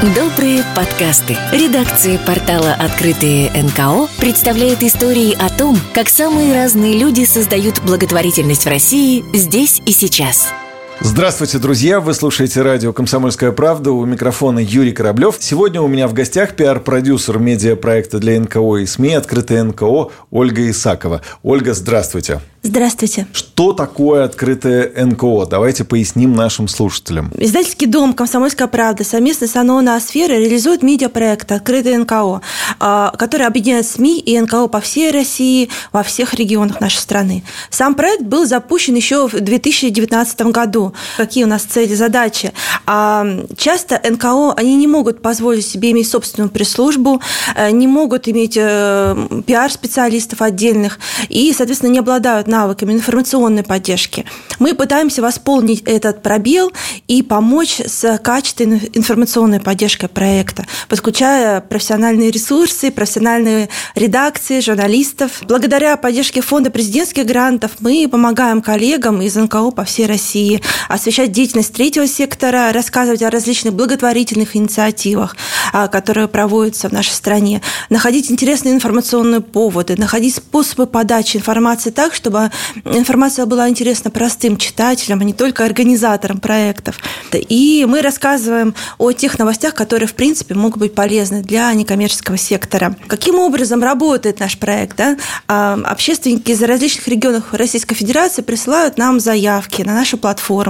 Добрые подкасты. Редакция портала «Открытые НКО» представляет истории о том, как самые разные люди создают благотворительность в России здесь и сейчас. Здравствуйте, друзья! Вы слушаете радио «Комсомольская правда». У микрофона Юрий Кораблев. Сегодня у меня в гостях пиар-продюсер медиапроекта для НКО и СМИ «Открытые НКО» Ольга Исакова. Ольга, здравствуйте! Здравствуйте. Что такое открытое НКО? Давайте поясним нашим слушателям. Издательский дом «Комсомольская правда» совместно с ОНО «Ноосфера» реализует медиапроект «Открытое НКО», а, который объединяет СМИ и НКО по всей России, во всех регионах нашей страны. Сам проект был запущен еще в 2019 году. Какие у нас цели, задачи? А, часто НКО, они не могут позволить себе иметь собственную пресс-службу, э, не могут иметь э, пиар-специалистов отдельных и, соответственно, не обладают навыками информационной поддержки. Мы пытаемся восполнить этот пробел и помочь с качественной информационной поддержкой проекта, подключая профессиональные ресурсы, профессиональные редакции, журналистов. Благодаря поддержке фонда президентских грантов мы помогаем коллегам из НКО по всей России освещать деятельность третьего сектора, рассказывать о различных благотворительных инициативах, а, которые проводятся в нашей стране, находить интересные информационные поводы, находить способы подачи информации так, чтобы информация была интересна простым читателям, а не только организаторам проектов. И мы рассказываем о тех новостях, которые, в принципе, могут быть полезны для некоммерческого сектора. Каким образом работает наш проект? Да? А, общественники из различных регионов Российской Федерации присылают нам заявки на нашу платформу,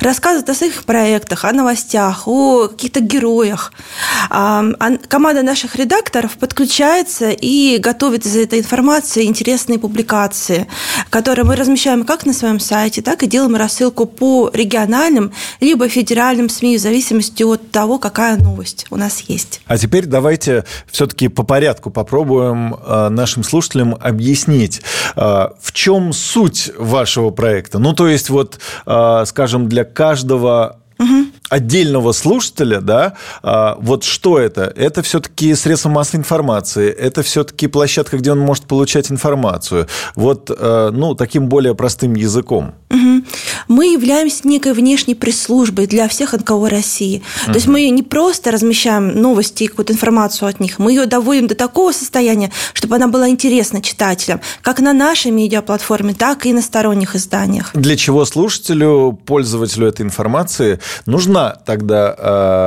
рассказывают о своих проектах, о новостях, о каких-то героях. А, команда наших редакторов подключается и готовит из этой информации интересные публикации которые мы размещаем как на своем сайте, так и делаем рассылку по региональным либо федеральным СМИ в зависимости от того, какая новость у нас есть. А теперь давайте все-таки по порядку попробуем э, нашим слушателям объяснить, в чем суть вашего проекта. Ну, то есть вот, скажем, для каждого угу отдельного слушателя, да, а, вот что это? Это все-таки средство массовой информации, это все-таки площадка, где он может получать информацию. Вот, э, ну, таким более простым языком. Мы являемся некой внешней пресс-службой для всех НКО России. Угу. То есть мы не просто размещаем новости и какую-то информацию от них, мы ее доводим до такого состояния, чтобы она была интересна читателям, как на нашей медиаплатформе, так и на сторонних изданиях. Для чего слушателю, пользователю этой информации нужна тогда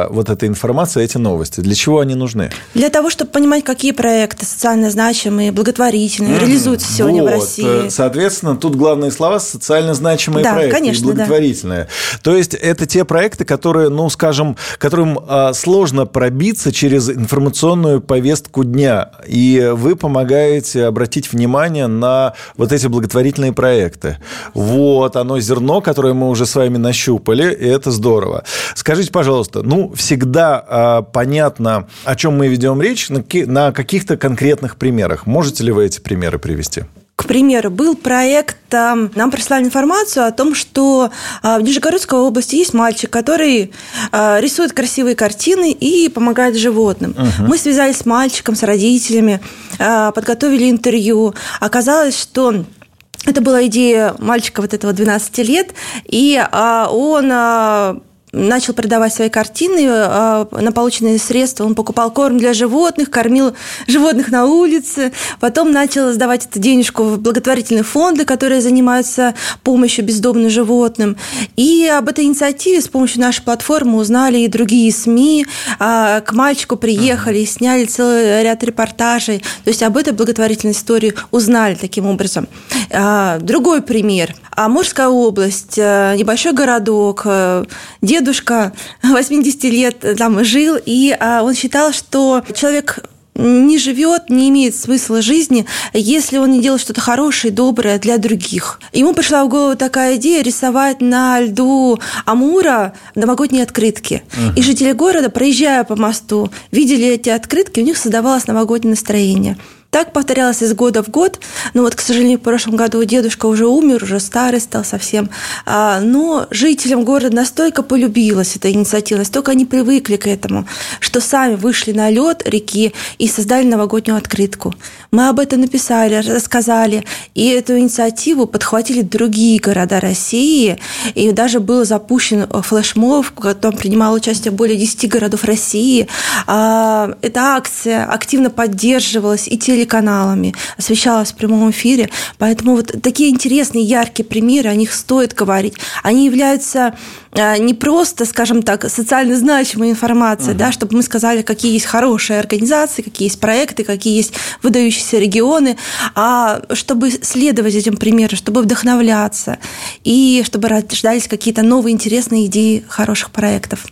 э, вот эта информация, эти новости? Для чего они нужны? Для того, чтобы понимать, какие проекты социально значимые, благотворительные, mm, реализуются сегодня вот. в России. Соответственно, тут главные слова социально значимые да, проекты конечно, и благотворительные. Да. То есть это те проекты, которые, ну, скажем, которым э, сложно пробиться через информационную повестку дня. И вы помогаете обратить внимание на вот эти благотворительные проекты. Вот оно зерно, которое мы уже с вами нащупали, и это здорово. Скажите, пожалуйста, ну, всегда э, понятно, о чем мы ведем речь, на, на каких-то конкретных примерах. Можете ли вы эти примеры привести? К примеру, был проект, нам прислали информацию о том, что а, в Нижегородской области есть мальчик, который а, рисует красивые картины и помогает животным. Угу. Мы связались с мальчиком, с родителями, подготовили интервью. Оказалось, что это была идея мальчика вот этого 12 лет, и он начал продавать свои картины, а, на полученные средства он покупал корм для животных, кормил животных на улице, потом начал сдавать эту денежку в благотворительные фонды, которые занимаются помощью бездомным животным. И об этой инициативе с помощью нашей платформы узнали и другие СМИ, а, к мальчику приехали, сняли целый ряд репортажей, то есть об этой благотворительной истории узнали таким образом. А, другой пример. Амурская область, небольшой городок, дедушка 80 лет там жил, и а, он считал, что человек не живет, не имеет смысла жизни, если он не делает что-то хорошее, доброе для других. Ему пришла в голову такая идея рисовать на льду Амура новогодние открытки. Угу. И жители города, проезжая по мосту, видели эти открытки, у них создавалось новогоднее настроение. Так повторялось из года в год. Но вот, к сожалению, в прошлом году дедушка уже умер, уже старый стал совсем. А, но жителям города настолько полюбилась эта инициатива, настолько они привыкли к этому, что сами вышли на лед реки и создали новогоднюю открытку. Мы об этом написали, рассказали, и эту инициативу подхватили другие города России, и даже был запущен флешмоб, в котором принимало участие более 10 городов России. А, эта акция активно поддерживалась и телеканалами, освещалась в прямом эфире, поэтому вот такие интересные, яркие примеры, о них стоит говорить. Они являются а, не просто, скажем так, социально значимой информацией, угу. да, чтобы мы сказали, какие есть хорошие организации, какие есть проекты, какие есть выдающиеся регионы, а чтобы следовать этим примерам, чтобы вдохновляться и чтобы рождались какие-то новые интересные идеи хороших проектов.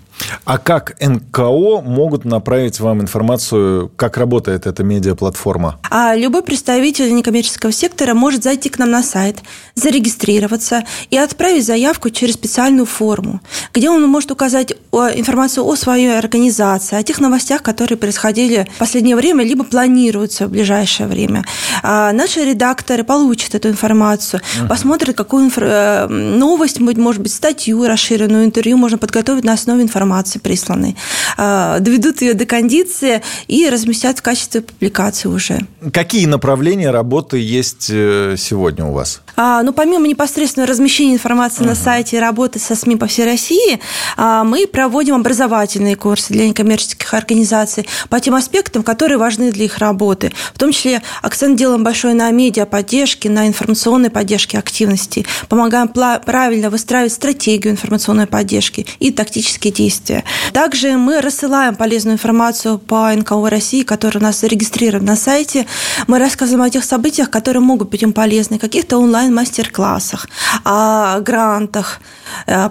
А как НКО могут направить вам информацию, как работает эта медиаплатформа? А любой представитель некоммерческого сектора может зайти к нам на сайт, зарегистрироваться и отправить заявку через специальную форму, где он может указать информацию о своей организации, о тех новостях, которые происходили в последнее время, либо планируются в ближайшее время. А наши редакторы получат эту информацию, uh-huh. посмотрят, какую инф... Э, новость, может быть, статью расширенную, интервью можно подготовить на основе информации информации присланной, а, доведут ее до кондиции и разместят в качестве публикации уже. Какие направления работы есть э, сегодня у вас? А, ну, помимо непосредственного размещения информации uh-huh. на сайте и работы со СМИ по всей России, а, мы проводим образовательные курсы для некоммерческих организаций по тем аспектам, которые важны для их работы. В том числе акцент делаем большой на медиаподдержке, на информационной поддержке активностей. Помогаем правильно выстраивать стратегию информационной поддержки и тактические действия. Также мы рассылаем полезную информацию по НКО России, которая у нас зарегистрирована на сайте. Мы рассказываем о тех событиях, которые могут быть им полезны, каких-то онлайн-мастер-классах, о грантах,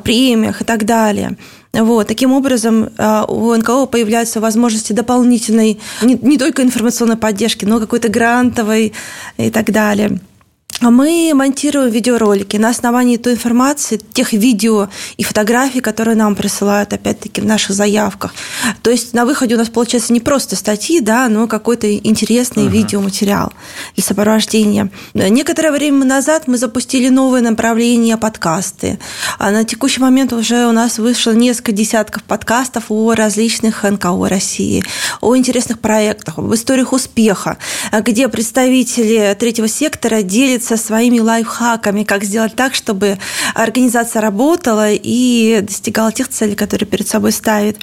премиях и так далее. Вот, таким образом, э, у НКО появляются возможности дополнительной не, не только информационной поддержки, но какой-то грантовой и так далее. А мы монтируем видеоролики на основании той информации, тех видео и фотографий, которые нам присылают, опять-таки, в наших заявках. То есть на выходе у нас получается не просто статьи, да, но какой-то интересный uh-huh. видеоматериал для сопровождения. Некоторое время назад мы запустили новое направление подкасты. А на текущий момент уже у нас вышло несколько десятков подкастов о различных НКО России, о интересных проектах, об историях успеха, где представители третьего сектора делятся делиться своими лайфхаками, как сделать так, чтобы организация работала и достигала тех целей, которые перед собой ставит.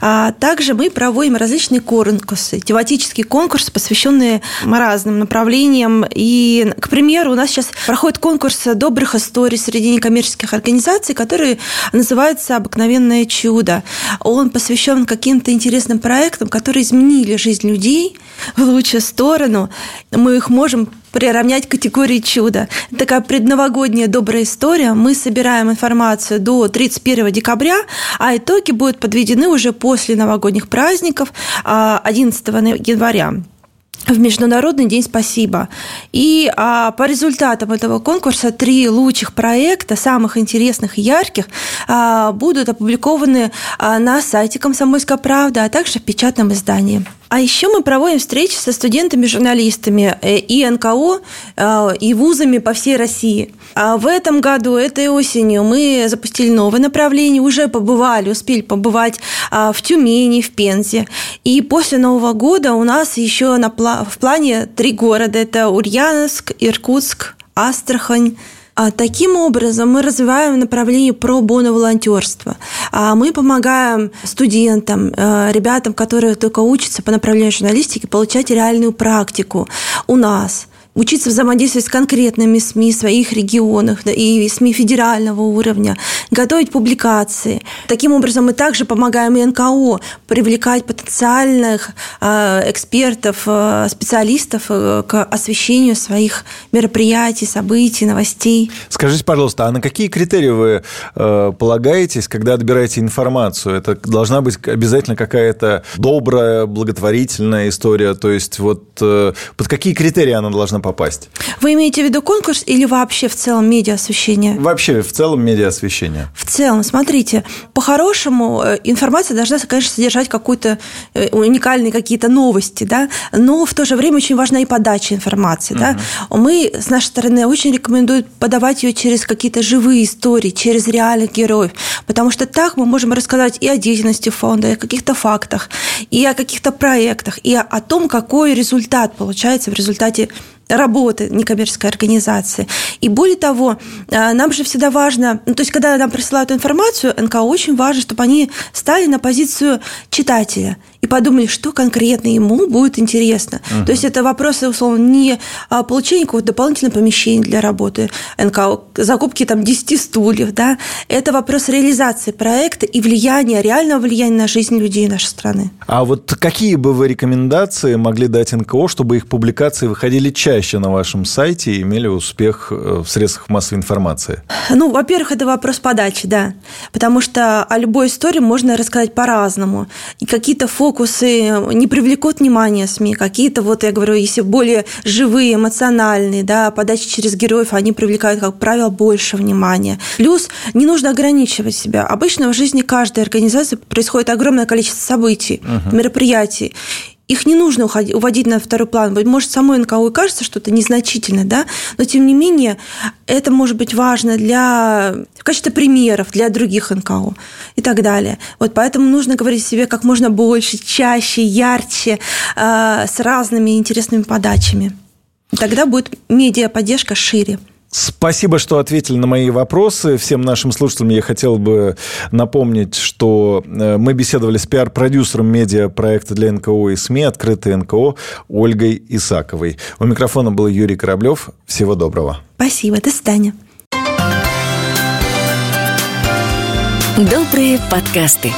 А также мы проводим различные конкурсы, тематические конкурсы, посвященные разным направлениям. И, к примеру, у нас сейчас проходит конкурс добрых историй среди некоммерческих организаций, который называется «Обыкновенное чудо». Он посвящен каким-то интересным проектам, которые изменили жизнь людей в лучшую сторону. Мы их можем приравнять к категории чуда. Такая предновогодняя добрая история. Мы собираем информацию до 31 декабря, а итоги будут подведены уже после новогодних праздников 11 а, января в Международный день спасибо. И а, по результатам этого конкурса три лучших проекта, самых интересных и ярких, а, будут опубликованы а, на сайте «Комсомольская правда», а также в печатном издании. А еще мы проводим встречи со студентами-журналистами э, и НКО, э, и вузами по всей России. А в этом году, этой осенью, мы запустили новое направление, уже побывали, успели побывать а, в Тюмени, в Пензе. И после Нового года у нас еще на, в плане три города. Это Ульяновск, Иркутск, Астрахань, таким образом мы развиваем направление про боно волонтерства. А мы помогаем студентам, э, ребятам, которые только учатся по направлению журналистики, получать реальную практику у нас – учиться взаимодействовать с конкретными СМИ своих регионах да, и СМИ федерального уровня, готовить публикации. Таким образом, мы также помогаем и НКО привлекать потенциальных э, экспертов, э, специалистов э, к освещению своих мероприятий, событий, новостей. Скажите, пожалуйста, а на какие критерии вы полагаетесь, когда отбираете информацию? Это должна быть обязательно какая-то добрая, благотворительная история? То есть вот под какие критерии она должна попасть. Вы имеете в виду конкурс или вообще в целом медиа-освещение? Вообще, в целом медиа-освещение. В целом, смотрите, по-хорошему э, информация должна, конечно, содержать какую-то э, уникальные какие-то новости, да, но в то же время очень важна и подача информации, угу. да. Мы с нашей стороны очень рекомендуем подавать ее через какие-то живые истории, через реальных героев, потому что так мы можем рассказать и о деятельности фонда, и о каких-то фактах, и о каких-то проектах, и о том, какой результат получается в результате работы некоммерческой организации. И более того, э, нам же всегда важно, ну, то есть когда нам присылают информацию, НКО очень важно, чтобы они стали на позицию читателя и подумали, что конкретно ему будет интересно. Угу. То есть это вопросы, условно, не получения какого-то дополнительного помещения для работы НКО, закупки там 10 стульев, да, это вопрос реализации проекта и влияния, реального влияния на жизнь людей нашей страны. А вот какие бы вы рекомендации могли дать НКО, чтобы их публикации выходили чаще на вашем сайте и имели успех э, в средствах массовой информации? Ну, во-первых, это вопрос подачи, да, потому что о любой истории можно рассказать по-разному. И какие-то фокусы фокусы не привлекут внимание СМИ, какие-то, вот я говорю, если более живые, эмоциональные, да, подачи через героев, они привлекают, как правило, больше внимания. Плюс не нужно ограничивать себя. Обычно в жизни каждой организации происходит огромное количество событий, uh-huh. мероприятий их не нужно уводить на второй план. Может, самой НКО и кажется, что это незначительно, да, но тем не менее это может быть важно для, в качестве примеров для других НКО и так далее. Вот поэтому нужно говорить себе как можно больше, чаще, ярче, э, с разными интересными подачами. Тогда будет медиа-поддержка шире. Спасибо, что ответили на мои вопросы. Всем нашим слушателям я хотел бы напомнить, что э, мы беседовали с пиар-продюсером медиапроекта для НКО и СМИ «Открытый НКО» Ольгой Исаковой. У микрофона был Юрий Кораблев. Всего доброго. Спасибо. До свидания. Добрые подкасты.